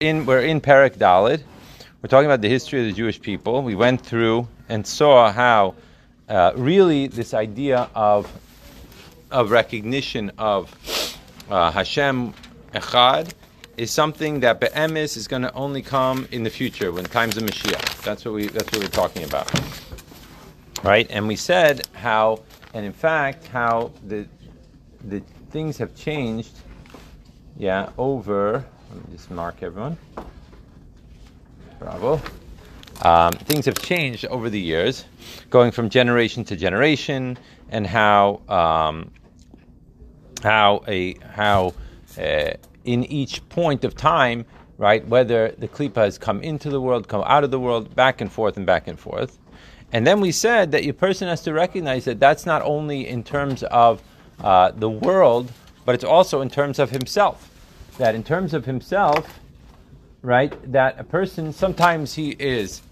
in we're in Perek Dalid. We're talking about the history of the Jewish people. We went through and saw how uh, really this idea of of recognition of uh, Hashem Echad is something that be'emes is going to only come in the future when times of Mashiach. That's what we that's what we're talking about, right? And we said how, and in fact, how the the things have changed, yeah, over just mark everyone. Bravo. Um, things have changed over the years, going from generation to generation, and how um, how a how uh, in each point of time, right, whether the klipa has come into the world, come out of the world, back and forth and back and forth, and then we said that your person has to recognize that that's not only in terms of uh, the world, but it's also in terms of himself that in terms of himself, right, that a person sometimes he is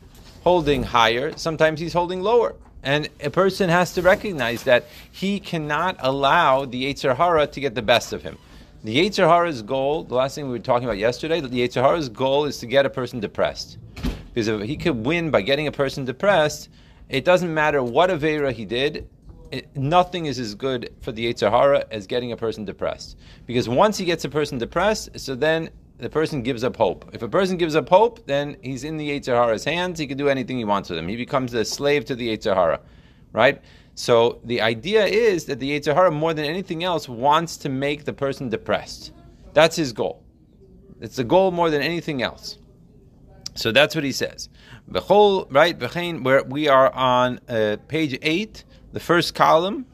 holding higher, sometimes he's holding lower. And a person has to recognize that he cannot allow the Yetzer Hara to get the best of him. The Yetzer Hara's goal, the last thing we were talking about yesterday, the Yetzer Hara's goal is to get a person depressed. Because if he could win by getting a person depressed, it doesn't matter what Avera he did, it, nothing is as good for the Yetzer as getting a person depressed. Because once he gets a person depressed, so then the person gives up hope. If a person gives up hope, then he's in the Yetzer hands. He can do anything he wants with him. He becomes a slave to the Yetzer right? So the idea is that the Yetzer more than anything else, wants to make the person depressed. That's his goal. It's the goal more than anything else. So that's what he says. The whole right, where we are on uh, page eight the first column.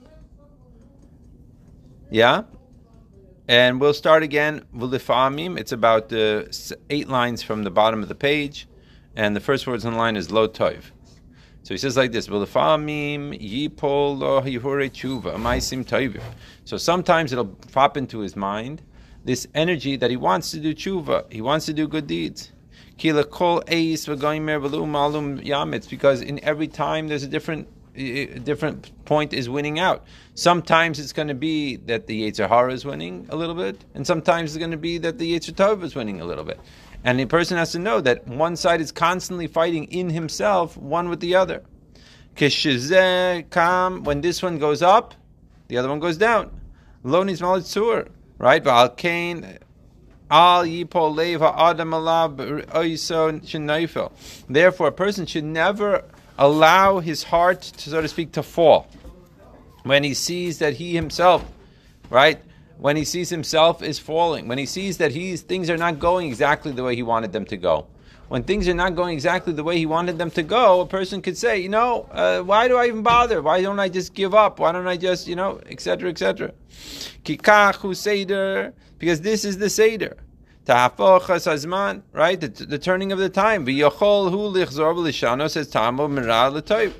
Yeah. And we'll start again. Vulifamim. It's about uh, eight lines from the bottom of the page. And the first words in the line is lo toiv. So he says like this: Vulifamim yipol lo tshuva maisim toivim. So sometimes it'll pop into his mind this energy that he wants to do tshuva. He wants to do good deeds. Alum yamitz. Because in every time there's a different different point is winning out. Sometimes it's going to be that the Yetzer Hara is winning a little bit, and sometimes it's going to be that the Yetzer Tov is winning a little bit. And the person has to know that one side is constantly fighting in himself, one with the other. kam, when this one goes up, the other one goes down. Lonis malitzur, right? Al kain, al yipol leva adam alab oiso Therefore, a person should never allow his heart, to, so to speak, to fall. When he sees that he himself, right, when he sees himself is falling, when he sees that he's, things are not going exactly the way he wanted them to go. When things are not going exactly the way he wanted them to go, a person could say, you know, uh, why do I even bother? Why don't I just give up? Why don't I just, you know, etc., etc. Kikachu Seder, because this is the Seder hazman, right? The, the, turning of the time. V'yochol hu lichzor v'lishano says tamo miral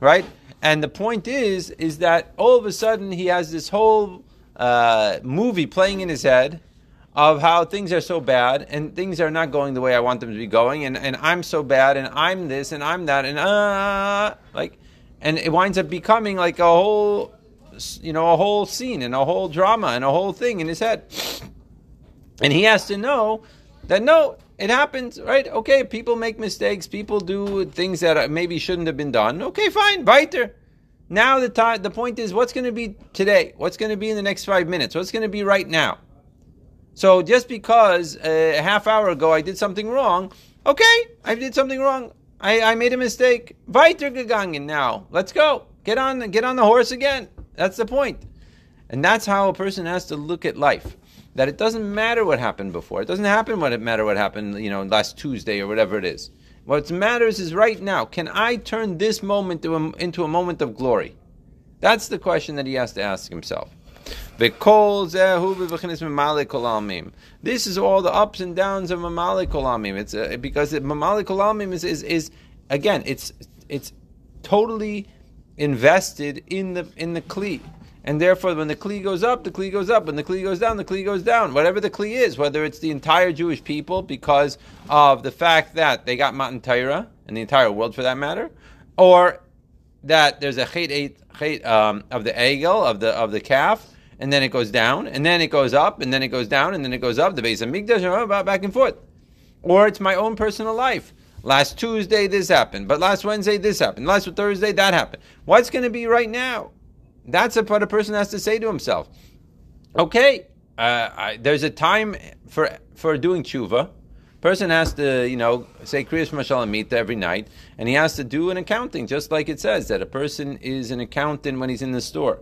right? And the point is, is that all of a sudden he has this whole uh, movie playing in his head of how things are so bad and things are not going the way I want them to be going, and, and I'm so bad, and I'm this, and I'm that, and uh, like, and it winds up becoming like a whole, you know, a whole scene and a whole drama and a whole thing in his head. And he has to know that no, it happens, right? Okay, people make mistakes, people do things that maybe shouldn't have been done. Okay, fine, weiter. Now the time, the point is, what's going to be today? What's going to be in the next five minutes? What's going to be right now? So just because uh, a half hour ago I did something wrong, okay, I did something wrong. I, I made a mistake. Weiter gegangen now. Let's go. Get on, get on the horse again. That's the point. And that's how a person has to look at life that it doesn't matter what happened before. It doesn't happen what it matter what happened, you know, last Tuesday or whatever it is. What matters is right now. Can I turn this moment a, into a moment of glory? That's the question that he has to ask himself. This is all the ups and downs of Mamalik Olamim. It's uh, because Mamalik Olamim is, is, is again, it's it's totally invested in the in the kli and therefore when the kli goes up, the kli goes up. When the kli goes down, the kli goes down. Whatever the kli is, whether it's the entire Jewish people because of the fact that they got Matan Torah, and the entire world for that matter, or that there's a chait, eight, um, of the egel, of the of the calf, and then it goes down, and then it goes up, and then it goes down, and then it goes up. The Beis Hamikdash, back and forth. Or it's my own personal life. Last Tuesday, this happened, but last Wednesday, this happened. Last Thursday, that happened. What's going to be right now? That's what a person has to say to himself. Okay, uh, I, there's a time for for doing tshuva. Person has to, you know, say Kriyas Mashalamita every night, and he has to do an accounting, just like it says that a person is an accountant when he's in the store.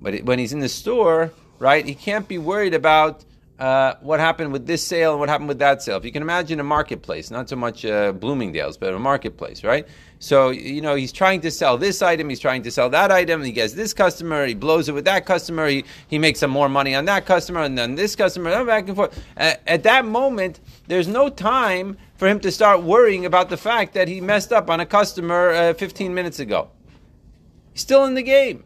But when he's in the store, right, he can't be worried about uh, what happened with this sale and what happened with that sale. If you can imagine a marketplace, not so much uh, Bloomingdale's, but a marketplace, right? So, you know, he's trying to sell this item, he's trying to sell that item, he gets this customer, he blows it with that customer, he, he makes some more money on that customer, and then this customer, back and forth. Uh, at that moment, there's no time for him to start worrying about the fact that he messed up on a customer uh, 15 minutes ago. He's still in the game.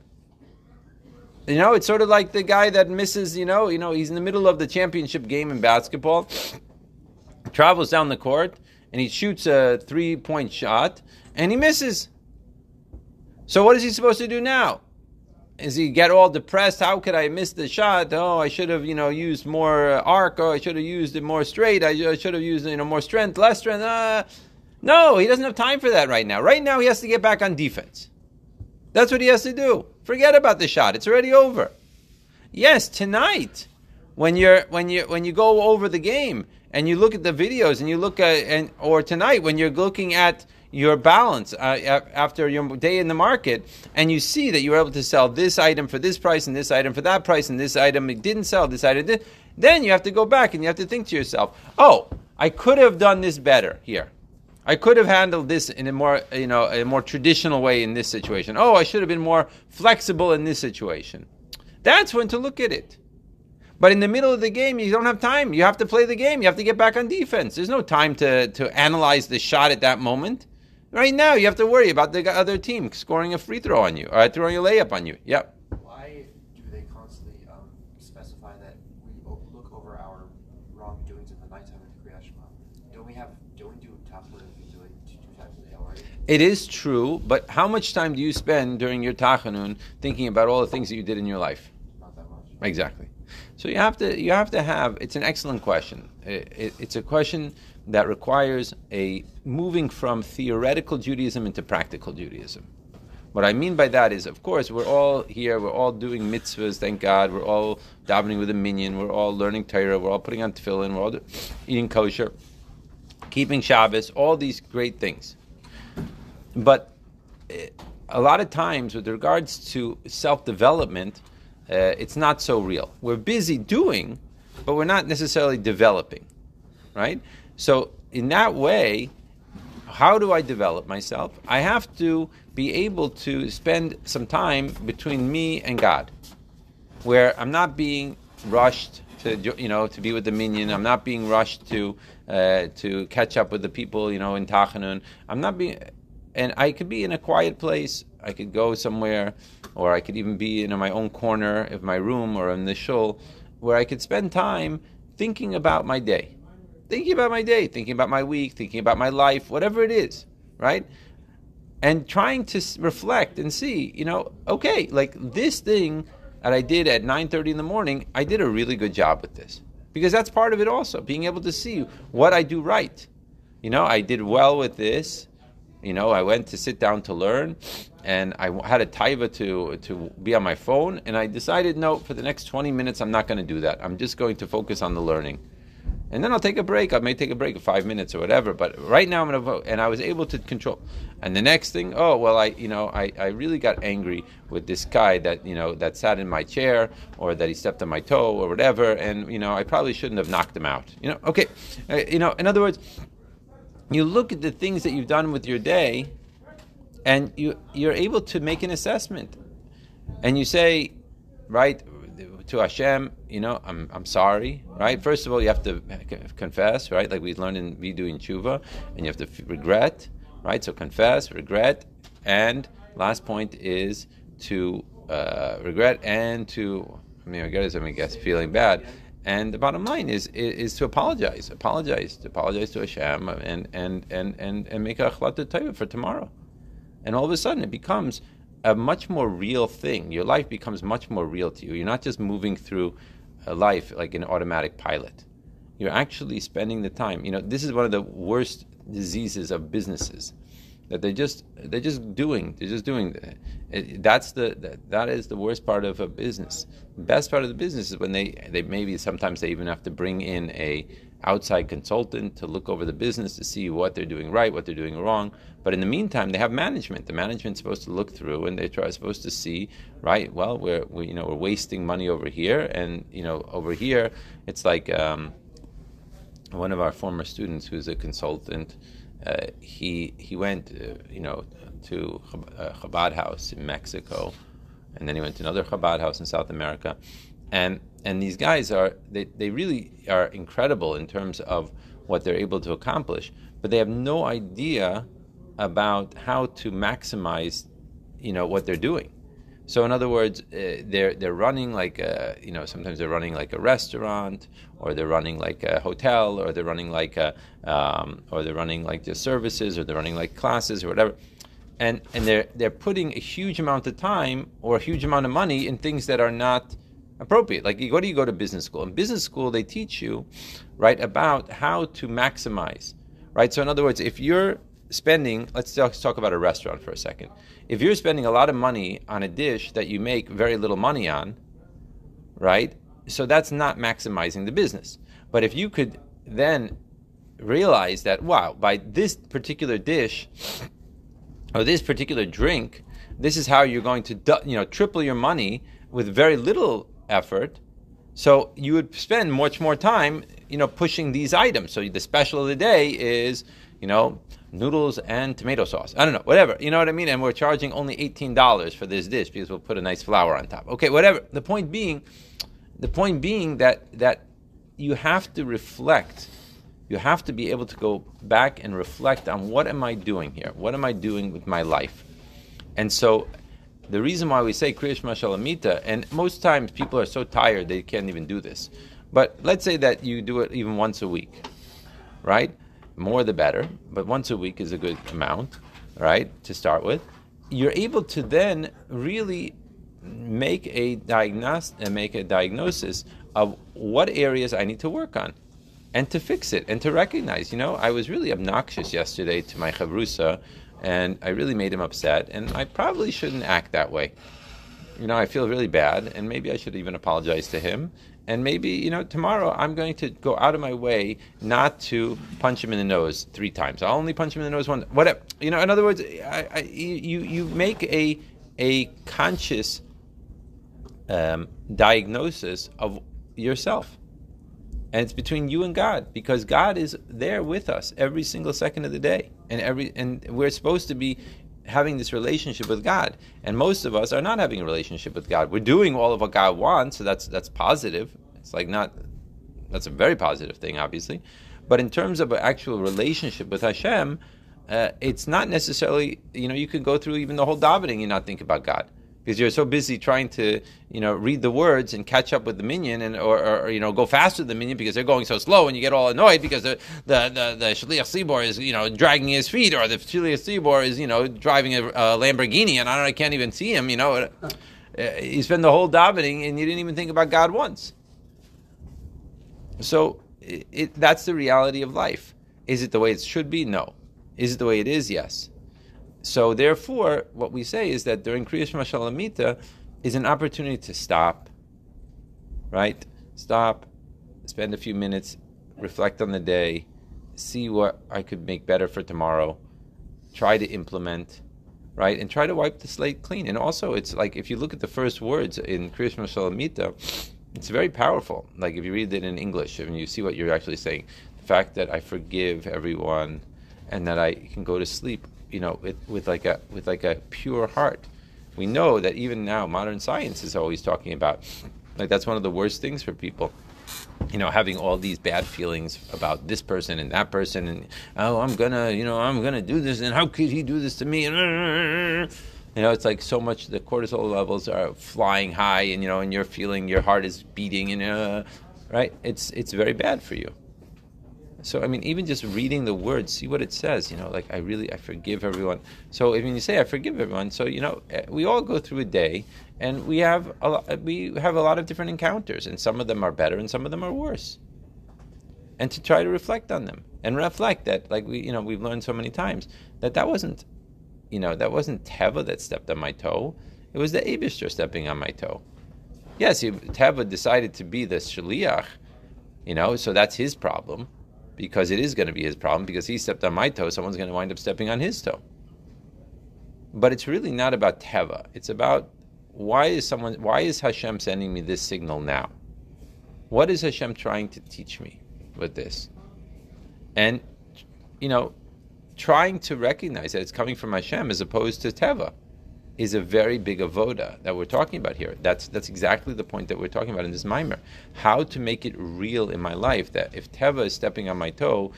You know, it's sort of like the guy that misses. You know, you know, he's in the middle of the championship game in basketball, travels down the court, and he shoots a three-point shot, and he misses. So what is he supposed to do now? Is he get all depressed? How could I miss the shot? Oh, I should have, you know, used more arc. Oh, I should have used it more straight. I, I should have used, you know, more strength, less strength. Uh, no, he doesn't have time for that right now. Right now, he has to get back on defense. That's what he has to do. Forget about the shot. It's already over. Yes, tonight, when you're when you when you go over the game and you look at the videos and you look at and or tonight when you're looking at your balance uh, after your day in the market, and you see that you were able to sell this item for this price and this item for that price and this item it didn't sell, this item did. Then you have to go back and you have to think to yourself, "Oh, I could have done this better here." I could have handled this in a more, you know, a more traditional way in this situation. Oh, I should have been more flexible in this situation. That's when to look at it. But in the middle of the game, you don't have time. You have to play the game. You have to get back on defense. There's no time to, to analyze the shot at that moment. Right now, you have to worry about the other team scoring a free throw on you or throwing a layup on you. Yep. Why do they constantly um, specify that we look over our wrongdoings in the nighttime of the Kriyat Shema? Don't we have don't do tachlis usually two times a day already? It is true, but how much time do you spend during your tachanun thinking about all the things that you did in your life? Not that much. Exactly. So you have to you have to have. It's an excellent question. It, it, it's a question that requires a moving from theoretical Judaism into practical Judaism. What I mean by that is, of course, we're all here, we're all doing mitzvahs, thank God, we're all davening with a minyan, we're all learning Torah, we're all putting on tefillin, we're all eating kosher, keeping Shabbos, all these great things. But eh, a lot of times, with regards to self development, uh, it's not so real. We're busy doing, but we're not necessarily developing, right? So, in that way, how do I develop myself? I have to be able to spend some time between me and God, where I'm not being rushed to you know to be with the minyan. I'm not being rushed to uh, to catch up with the people you know in Tachanun. I'm not being and I could be in a quiet place. I could go somewhere, or I could even be in my own corner of my room or in the shul, where I could spend time thinking about my day, thinking about my day, thinking about my week, thinking about my life, whatever it is, right? And trying to reflect and see, you know, okay, like this thing that I did at 9:30 in the morning, I did a really good job with this. Because that's part of it also, being able to see what I do right. You know, I did well with this you know, I went to sit down to learn, and I had a taiva to to be on my phone, and I decided, no, for the next 20 minutes, I'm not going to do that. I'm just going to focus on the learning, and then I'll take a break. I may take a break of five minutes or whatever, but right now I'm going to vote, and I was able to control. And the next thing, oh well, I you know I, I really got angry with this guy that you know that sat in my chair or that he stepped on my toe or whatever, and you know I probably shouldn't have knocked him out. You know, okay, uh, you know, in other words you look at the things that you've done with your day, and you you're able to make an assessment, and you say, right to Hashem, you know, I'm I'm sorry, right? First of all, you have to confess, right? Like we learned in we in tshuva, and you have to regret, right? So confess, regret, and last point is to uh, regret and to I mean, regret is I mean, guess feeling bad and the bottom line is, is, is to apologize, apologize, to apologize to Hashem, and and and and, and make a achlata for tomorrow. And all of a sudden, it becomes a much more real thing. Your life becomes much more real to you. You're not just moving through a life like an automatic pilot. you're actually spending the time. You know, this is one of the worst diseases of businesses that they just they're just doing they're just doing that's the that, is the worst part of a business best part of the business is when they they maybe sometimes they even have to bring in a outside consultant to look over the business to see what they're doing right what they're doing wrong. But in the meantime they have management. The management's supposed to look through and they try supposed to see right well we're we, you know we're wasting money over here. And you know over here it's like um, one of our former students who's a consultant uh, he he went, uh, you know, to a uh, Chabad house in Mexico, and then he went to another Chabad house in South America, and and these guys are they, they really are incredible in terms of what they're able to accomplish, but they have no idea about how to maximize, you know, what they're doing. So in other words, uh, they're they're running like a, you know sometimes they're running like a restaurant, or they're running like a hotel, or they're running like a um, or they're running like the services, or they're running like classes or whatever, and and they're they're putting a huge amount of time or a huge amount of money in things that are not appropriate. Like what do you go to business school? In business school, they teach you right about how to maximize. Right. So in other words, if you're spending, let's talk, about a restaurant for a second. If you're spending a lot of money on a dish that you make very little money on, right? So that's not maximizing the business. But if you could then realize that, wow, by this particular dish or this particular drink, this is how you're going to, you know, triple your money with very little effort. So you would spend much more time, you know, pushing these items. So the special of the day is, you know, noodles and tomato sauce. I don't know, whatever. You know what I mean? And we're charging only $18 for this dish because we'll put a nice flour on top. Okay, whatever. The point being, the point being that that you have to reflect. You have to be able to go back and reflect on what am I doing here? What am I doing with my life? And so the reason why we say Kriyash Mashalamita, and most times people are so tired they can't even do this. But let's say that you do it even once a week, right? more the better, but once a week is a good amount, right, to start with. You're able to then really make a diagnos- uh, make a diagnosis of what areas I need to work on and to fix it and to recognize, you know, I was really obnoxious yesterday to my chavrusa and I really made him upset and I probably shouldn't act that way. You know, I feel really bad and maybe I should even apologize to him and maybe you know tomorrow I'm going to go out of my way not to punch him in the nose three times. I'll only punch him in the nose one. Whatever you know. In other words, I, I, you you make a a conscious um, diagnosis of yourself, and it's between you and God because God is there with us every single second of the day, and every and we're supposed to be having this relationship with God. And most of us are not having a relationship with God. We're doing all of what God wants, so that's that's positive. It's like not that's a very positive thing, obviously. But in terms of an actual relationship with Hashem, uh, it's not necessarily you know you could go through even the whole davening and not think about God because you're so busy trying to you know read the words and catch up with the minyan and or, or you know go faster than the minyan because they're going so slow and you get all annoyed because the the the, the shliach tzibor is you know dragging his feet or the shliach tzibor is you know driving a, a, Lamborghini and I don't I can't even see him you know. Uh, you spend the whole davening and you didn't even think about God once. So it, it, that's the reality of life. Is it the way it should be? No. Is it the way it is? Yes so therefore, what we say is that during Kriyash Mashalamita is an opportunity to stop, right? Stop, spend a few minutes, reflect on the day, see what I could make better for tomorrow, try to implement, right? And try to wipe the slate clean. And also, it's like if you look at the first words in Kriyash Mashalamita, it's very powerful. Like if you read it in English and you see what you're actually saying, the fact that I forgive everyone and that I can go to sleep you know, with, with like a with like a pure heart. We know that even now, modern science is always talking about like that's one of the worst things for people. You know, having all these bad feelings about this person and that person, and oh, I'm gonna, you know, I'm gonna do this, and how could he do this to me? You know, it's like so much. The cortisol levels are flying high, and you know, and you're feeling your heart is beating, and uh, right, it's it's very bad for you. So I mean, even just reading the words, see what it says. You know, like I really I forgive everyone. So when you say I forgive everyone, so you know eh, we all go through a day, and we have a lot, we have a lot of different encounters, and some of them are better, and some of them are worse. and to try to reflect on them and reflect that, like we, you know, we've learned so many times that that wasn't, you know, that wasn't Teva that stepped on my toe. It was the Abishter stepping on my toe. Yes, Teva decided to be the shaliach, you know, so that's his problem, because it is going to be his problem because he stepped on my toe. Someone's going to wind up stepping on his toe. But it's really not about Teva. It's about why is someone, why is Hashem sending me this signal now? What is Hashem trying to teach me with this? And, you know, trying to recognize that it's coming from Hashem as opposed to Teva is a very big avoda that we're talking about here. That's that's exactly the point that we're talking about in this mimer. How to make it real in my life that if Teva is stepping on my toe,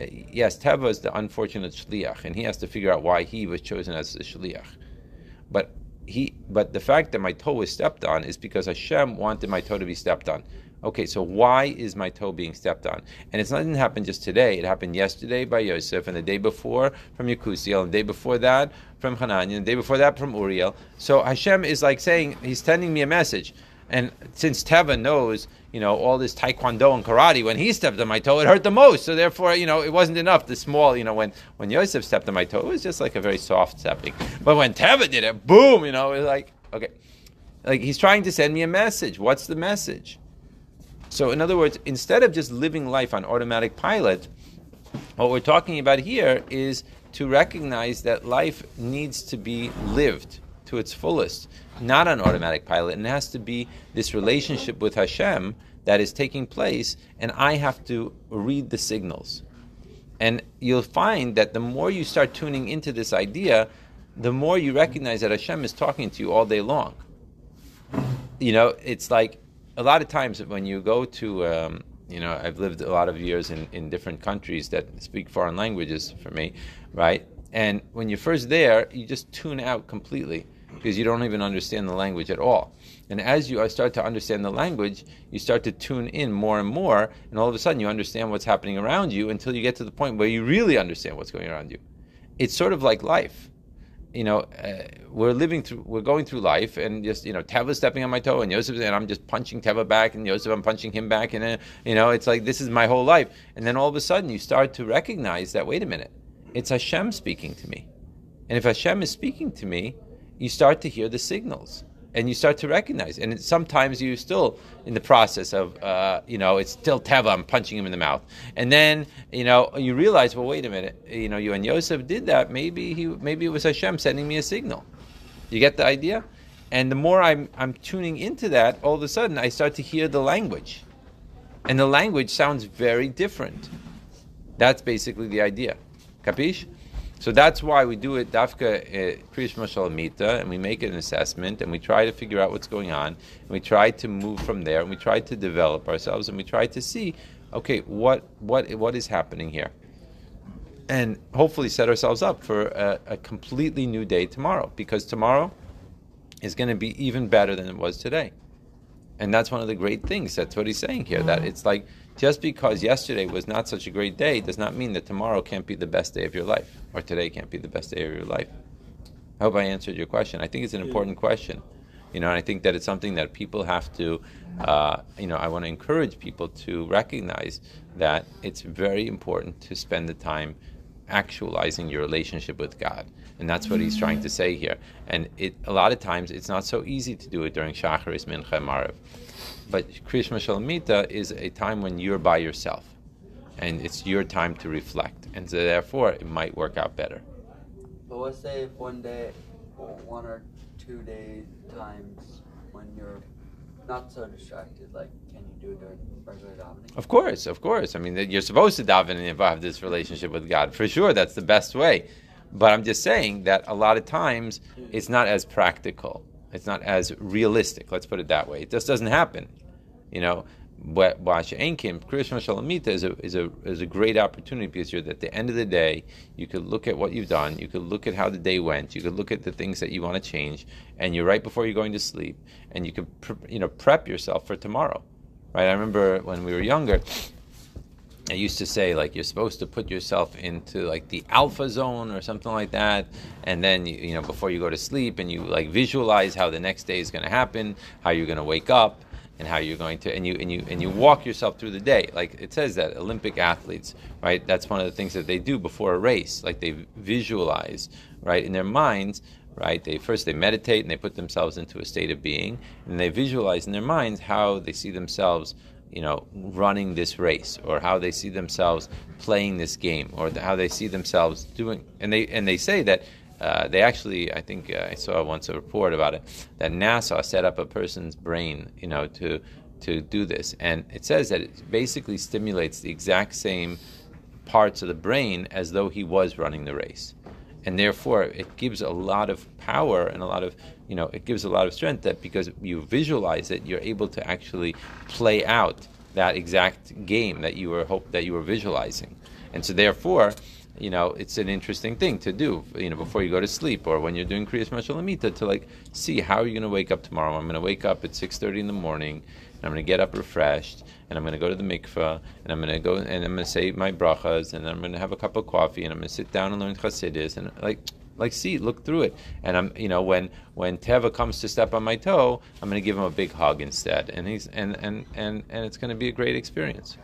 uh, yes, Teva is the unfortunate shliach, and he has to figure out why he was chosen as the shliach. But he, but the fact that my toe was stepped on is because Hashem wanted my toe to be stepped on. Okay, so why is my toe being stepped on? And it's not didn't happen just today. It happened yesterday by Yosef, and the day before from Yekusiel, and the day before that from Hananiah, and the day before that from Uriel. So Hashem is like saying, He's sending me a message. And since Teva knows, you know, all this Taekwondo and karate, when he stepped on my toe, it hurt the most. So therefore, you know, it wasn't enough. The small, you know, when, when Yosef stepped on my toe, it was just like a very soft stepping. But when Teva did it, boom, you know, it was like, okay. Like he's trying to send me a message. What's the message? So, in other words, instead of just living life on automatic pilot, what we're talking about here is to recognize that life needs to be lived to its fullest, not on automatic pilot. And it has to be this relationship with Hashem that is taking place, and I have to read the signals. And you'll find that the more you start tuning into this idea, the more you recognize that Hashem is talking to you all day long. You know, it's like a lot of times when you go to, um, you know, I've lived a lot of years in, in different countries that speak foreign languages for me, right? And when you're first there, you just tune out completely because you don't even understand the language at all. And as you start to understand the language, you start to tune in more and more, and all of a sudden you understand what's happening around you until you get to the point where you really understand what's going around you. It's sort of like life you know, uh, we're living through, we're going through life, and just you know, Teva stepping on my toe, and Yosef, and I'm just punching Teva back, and Yosef, I'm punching him back, and uh, you know, it's like this is my whole life. And then all of a sudden, you start to recognize that wait a minute, it's Hashem speaking to me, and if Hashem is speaking to me, you start to hear the signals and you start to recognize. And sometimes you're still in the process of, uh, you know, it's still Teva, I'm punching him in the mouth. And then, you know, you realize, well, wait a minute, you know, you and Yosef did that. Maybe he, maybe it was Hashem sending me a signal. You get the idea? And the more I'm, I'm tuning into that, all of a sudden I start to hear the language. And the language sounds very different. That's basically the idea. Capish? So that's why we do it dafka eh, krishma shalamita, and we make an assessment, and we try to figure out what's going on, and we try to move from there, and we try to develop ourselves, and we try to see, okay, what what what is happening here, and hopefully set ourselves up for a, a completely new day tomorrow, because tomorrow is going to be even better than it was today, and that's one of the great things. That's what he's saying here. That it's like just because yesterday was not such a great day does not mean that tomorrow can't be the best day of your life, or today can't be the best day of your life. I hope I answered your question. I think it's an important question, you know, and I think that it's something that people have to, uh, you know, I want to encourage people to recognize that it's very important to spend the time actualizing your relationship with God. And that's what he's trying to say here. And it, a lot of times it's not so easy to do it during Shacharis, Mincha, Marev. But Krishma Shalamita is a time when you're by yourself, and it's your time to reflect, and so therefore it might work out better. But let's say if one day, one or two day times when you're not so distracted, like can you do it during regular davening? Of course, of course. I mean, you're supposed to daven and have this relationship with God for sure. That's the best way. But I'm just saying that a lot of times it's not as practical. It's not as realistic. Let's put it that way. It just doesn't happen. You know, Enkim, Krishma Shalamita is a, is, a, is a great opportunity because you're at the end of the day, you could look at what you've done, you could look at how the day went, you could look at the things that you want to change, and you're right before you're going to sleep, and you could you know prep yourself for tomorrow. Right? I remember when we were younger, I used to say like you're supposed to put yourself into like the alpha zone or something like that, and then you, you know before you go to sleep, and you like visualize how the next day is going to happen, how you're going to wake up, and how you're going to and you and you and you walk yourself through the day. Like it says that olympic athletes right that's one of the things that they do before a race. Like they visualize right in their minds right? They first they meditate and they put themselves into a state of being and they visualize in their minds how they see themselves you know running this race or how they see themselves playing this game or how they see themselves doing and they and they say that uh, they actually, I think uh, I saw once a report about it that NASA set up a person's brain, you know, to to do this, and it says that it basically stimulates the exact same parts of the brain as though he was running the race, and therefore it gives a lot of power and a lot of, you know, it gives a lot of strength that because you visualize it, you're able to actually play out that exact game that you were hope that you were visualizing, and so therefore you know, it's an interesting thing to do, you know, before you go to sleep or when you're doing Kriyas Mashalamita to like see how are you going to wake up tomorrow. I'm going to wake up at 6.30 in the morning I'm going to get up refreshed and I'm going to go to the mikveh and I'm going to go and I'm going to say my brachas and I'm going to have a cup of coffee and I'm going to sit down and learn Chassidus and like, like see, look through it. And I'm, you know, when when Teva comes to step on my toe, I'm going to give him a big hug instead, and he's and and and and it's going to be a great experience.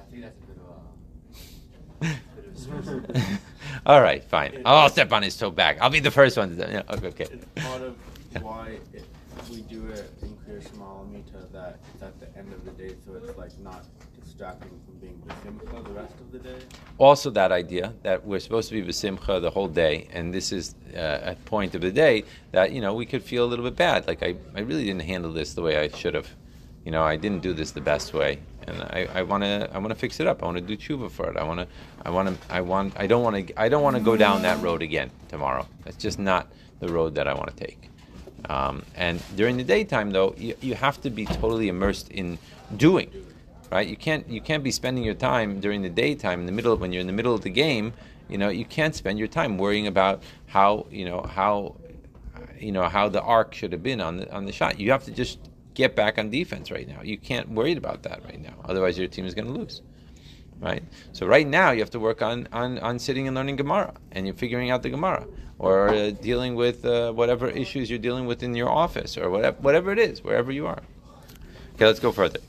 All right, fine. I'll step on his toe back. I'll be the first one. To, yeah, okay, okay. Part of why it, we do it in Kriya that it's at the end of the day, so it's like not distracting from being Basimcha the rest of the day. Also, that idea that we're supposed to be Basimcha the whole day, and this is uh, a point of the day that you know we could feel a little bit bad. Like I, I really didn't handle this the way I should have. You know, I didn't do this the best way and I want to I want to fix it up. I want to do tshuva for it. I want to I want to I want I don't want to I don't want to go down that road again tomorrow. That's just not the road that I want to take. Um, and during the daytime, though, you, you have to be totally immersed in doing, right? You can't you can't be spending your time during the daytime in the middle when you're in the middle of the game. You know, you can't spend your time worrying about how you know how you know how the arc should have been on the on the shot. You have to just get back on defense right now. You can't worry about that right now. Otherwise, your team is going to lose. Right. So right now, you have to work on, on, on sitting and learning Gemara, and you're figuring out the Gemara, or uh, dealing with uh, whatever issues you're dealing with in your office, or whatever whatever it is, wherever you are. Okay, let's go further.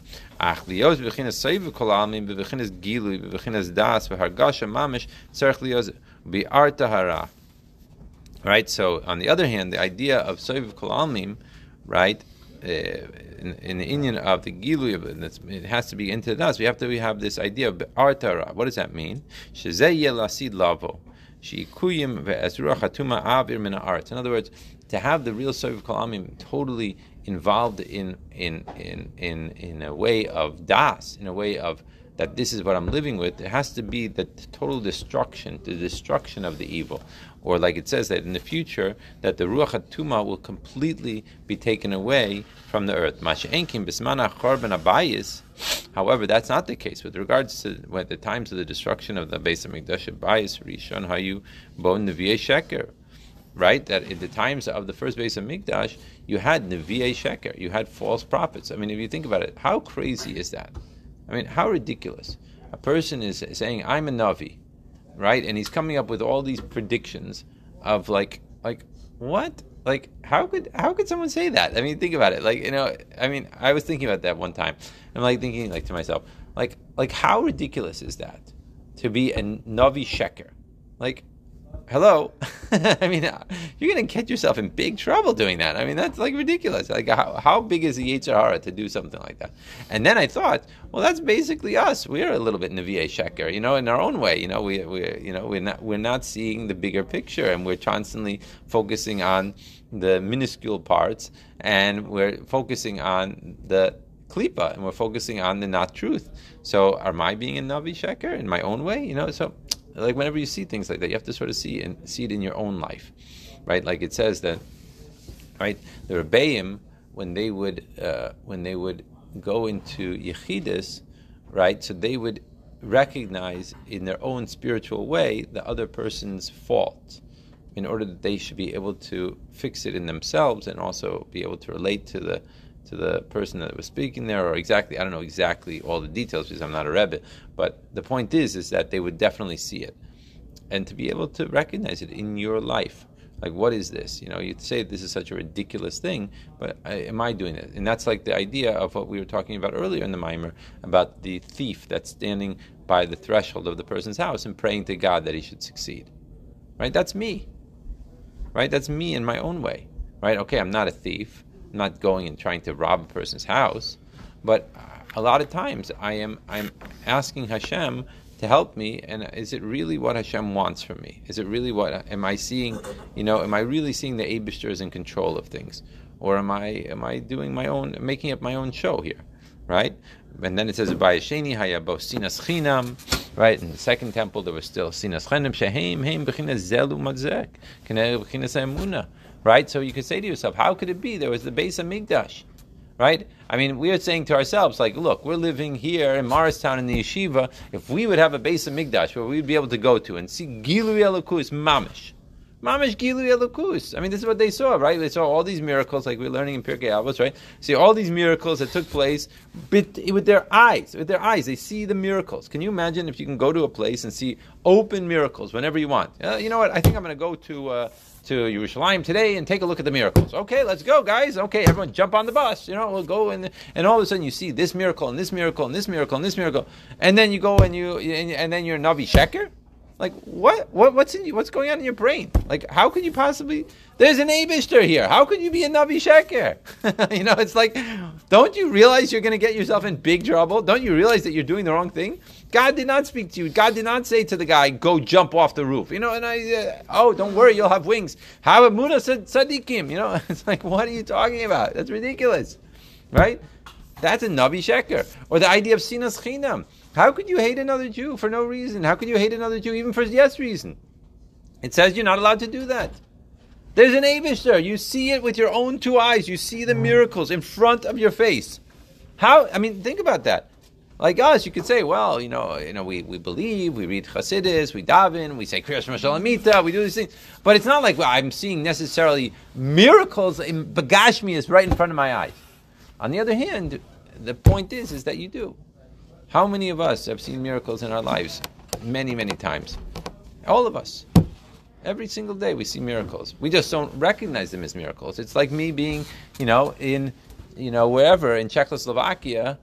Right. So on the other hand, the idea of soiv kol right, uh, in, in, the Indian of the Gilu, it has to be into us. We have to we have this idea of Artara. What does that mean? lavo. In other words, to have the real Soviv Kalamim totally involved in, in, in, in, in a way of das, in a way of that this is what I'm living with, it has to be the total destruction, the destruction of the evil. Or like it says that in the future, that the Ruach HaTuma will completely be taken away from the earth. However, that's not the case with regards to when the times of the destruction of the Beis Hamikdash Bayis Rishon Hayu Bon Sheker. Right, that in the times of the first Beis Hamikdash, you had Nevi'ei Sheker, you had false prophets. I mean, if you think about it, how crazy is that? I mean, how ridiculous. A person is saying, I'm a Navi, right? And he's coming up with all these predictions of like, like, what? Like, how could how could someone say that? I mean, think about it. Like, you know, I mean, I was thinking about that one time. I'm like thinking like to myself, like, like how ridiculous is that to be a Navi Sheker? Like, hello. I mean, you're going to get yourself in big trouble doing that. I mean, that's like ridiculous. Like, how, how big is the Yetzer to do something like that? And then I thought, well, that's basically us. We're a little bit Nevi'ei Sheker, you know, in our own way. You know, we, we, you know, we're not, we're not seeing the bigger picture, and we're constantly focusing on the minuscule parts, and we're focusing on the klipa, and we're focusing on the not truth. So, am I being a Navi Sheker in my own way? You know, so like whenever you see things like that, you have to sort of see and see it in your own life, right? Like it says that, right? The rebbeim when they would uh, when they would go into yechidus, right? So they would recognize in their own spiritual way the other person's fault in order that they should be able to fix it in themselves and also be able to relate to the to the person that was speaking there, or exactly I don't know exactly all the details because I'm not a rebbe. But the point is, is that they would definitely see it, and to be able to recognize it in your life. Like, what is this? You know, you'd say this is such a ridiculous thing, but I, am I doing it? And that's like the idea of what we were talking about earlier in the Mimer about the thief that's standing by the threshold of the person's house and praying to God that he should succeed. Right? That's me. Right? That's me in my own way. Right? Okay, I'm not a thief. Not going and trying to rob a person's house, but a lot of times I am I'm asking Hashem to help me and is it really what Hashem wants from me? Is it really what am I seeing, you know, am I really seeing the Abishter is in control of things? Or am I am I doing my own making up my own show here? Right? And then it says Bayasheni Hayabo Sinas Chinam. Right, in the second temple there was still Sinas Chinam Shehem Heim Bechinas Zelu Madzek. Bechinas Emuna. Right? So you could say to yourself, how could it be? There was the Beis Hamikdash right? I mean, we are saying to ourselves, like, look, we're living here in Morristown in the yeshiva. If we would have a Beis Hamikdash where we'd be able to go to and see Gilu Elokus Mamish, Mamish Gilu Elokus. I mean, this is what they saw, right? They saw all these miracles, like we're learning in Pirkei Avos, right? See all these miracles that took place with their eyes, with their eyes. They see the miracles. Can you imagine if you can go to a place and see open miracles whenever you want? Uh, you know what? I think I'm going to go to. Uh, to Yerushalayim today and take a look at the miracles. Okay, let's go, guys. Okay, everyone jump on the bus. You know, we'll go and and all of a sudden you see this miracle and this miracle and this miracle and this miracle, and then you go and you and, and then you're Navi Sheker. Like what? What? What's in you? What's going on in your brain? Like how can you possibly? There's an Abishter here. How could you be a Navi Sheker? you know, it's like, don't you realize you're going to get yourself in big trouble? Don't you realize that you're doing the wrong thing? God did not speak to you. God did not say to the guy, "Go jump off the roof." You know, and I, uh, oh, don't worry, you'll have wings. A Muda Sadiqim. You know, it's like, what are you talking about? That's ridiculous, right? That's a Navi Sheker. Or the idea of Sinas Chinam. How could you hate another Jew for no reason? How could you hate another Jew even for yes reason? It says you're not allowed to do that. There's an Abishter. You see it with your own two eyes. You see the mm. miracles in front of your face. How? I mean, think about that. Like us, you could say, well, you know, you know, we, we believe, we read Chassidus, we daven, we say Kriyas Mashalamita, we do these things. But it's not like well, I'm seeing necessarily miracles in Bagashmi right in front of my eyes. On the other hand, the point is, is that you do. How many of us have seen miracles in our lives? Many, many times. All of us. Every single day we see miracles. We just don't recognize them as miracles. It's like me being, you know, in, you know, wherever in Czechoslovakia.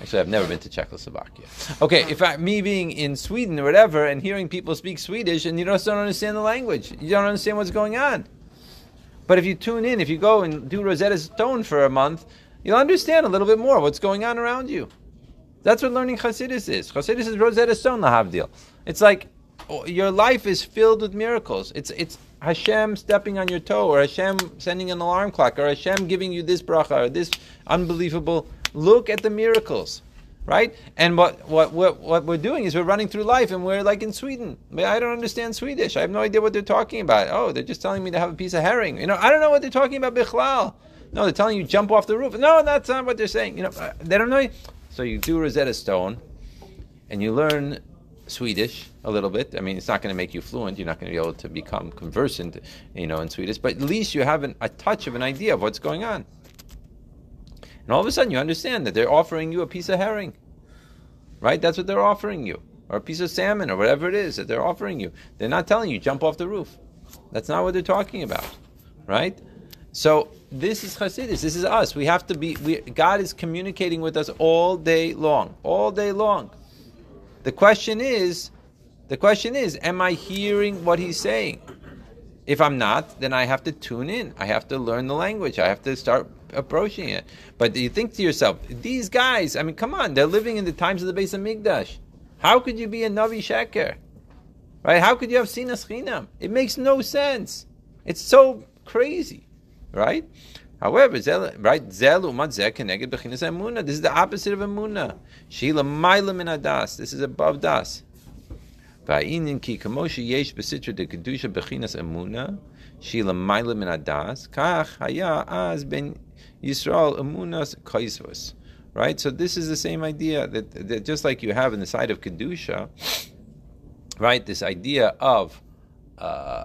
Actually, I've never been to Czechoslovakia. Okay, if I, me being in Sweden or whatever and hearing people speak Swedish and you just don't understand the language, you don't understand what's going on. But if you tune in, if you go and do Rosetta Stone for a month, you'll understand a little bit more what's going on around you. That's what learning Chassidus is. Chassidus is Rosetta Stone Lahavdil. It's like oh, your life is filled with miracles. It's it's Hashem stepping on your toe, or Hashem sending an alarm clock, or Hashem giving you this bracha, or this unbelievable. Look at the miracles, right? And what, what what what we're doing is we're running through life, and we're like in Sweden. I don't understand Swedish. I have no idea what they're talking about. Oh, they're just telling me to have a piece of herring. You know, I don't know what they're talking about. Bichlal. No, they're telling you jump off the roof. No, that's not what they're saying. You know, uh, they don't know. So you do Rosetta Stone, and you learn Swedish a little bit. I mean, it's not going to make you fluent. You're not going to be able to become conversant, you know, in Swedish. But at least you have an, a touch of an idea of what's going on. And all of a sudden, you understand that they're offering you a piece of herring, right? That's what they're offering you, or a piece of salmon, or whatever it is that they're offering you. They're not telling you jump off the roof. That's not what they're talking about, right? So this is Chassidus. This is us. We have to be. We, God is communicating with us all day long, all day long. The question is, the question is, am I hearing what He's saying? If I'm not, then I have to tune in. I have to learn the language. I have to start approaching it. But you think to yourself, these guys. I mean, come on. They're living in the times of the Beis Hamikdash. How could you be a Navi Sheker? Right? How could you have Sinas Chinam? It makes no sense. It's so crazy right? However, right, zelu matzeh keneged bechinas emuna. This is the opposite of emuna. Shila maila min adas. This is above das. Va'inin ki kamoshi yesh besitra de kedusha bechinas emuna. Shila maila min adas. Kach haya az ben Yisrael emunas kaisvos. Right, so this is the same idea that, that just like you have in the side of kedusha, right? This idea of uh,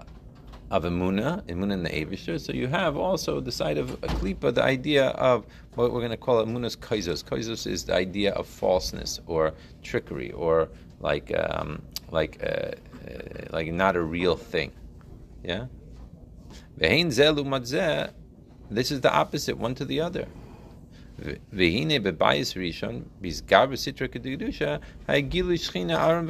of Emuna, Emuna in the Abishter. So you have also the side of a klipa, the idea of what we're going to call Emuna's kaizos. Kaizos is the idea of falseness or trickery or like um, like uh, uh, like not a real thing. Yeah. This is the opposite, one to the other. Ve'hine bebayis rishon bizgar b'sitra kedusha ha'gilu shchina aron.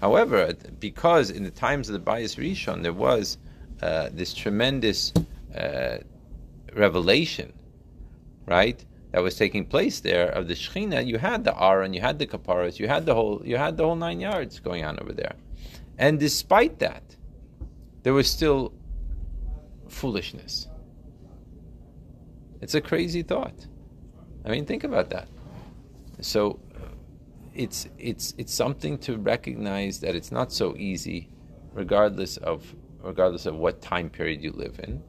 However, because in the times of the Bayis Rishon there was uh, this tremendous uh, revelation, right, that was taking place there of the Shechina, you had the Aaron, you had the Kaparas, you had the whole, you had the whole nine yards going on over there, and despite that, there was still foolishness. It's a crazy thought. I mean, think about that. So, it's it's it's something to recognize that it's not so easy, regardless of regardless of what time period you live in,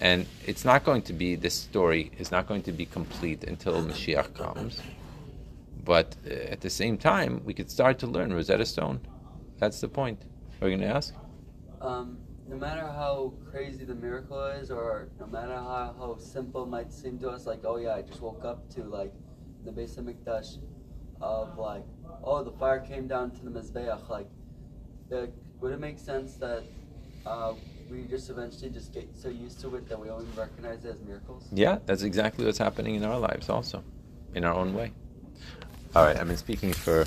and it's not going to be this story is not going to be complete until Mashiach comes. But uh, at the same time, we could start to learn Rosetta Stone. That's the point. Are you going to ask? Um, no matter how crazy the miracle is, or no matter how, how simple it might seem to us, like, oh yeah, I just woke up to like the Beis Hamikdash of like, oh, the fire came down to the Mizbeach. Like, would it make sense that uh, we just eventually just get so used to it that we only recognize it as miracles? Yeah, that's exactly what's happening in our lives also, in our own way. All right, I've been speaking for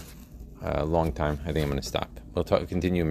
a long time. I think I'm going to stop. We'll talk, continue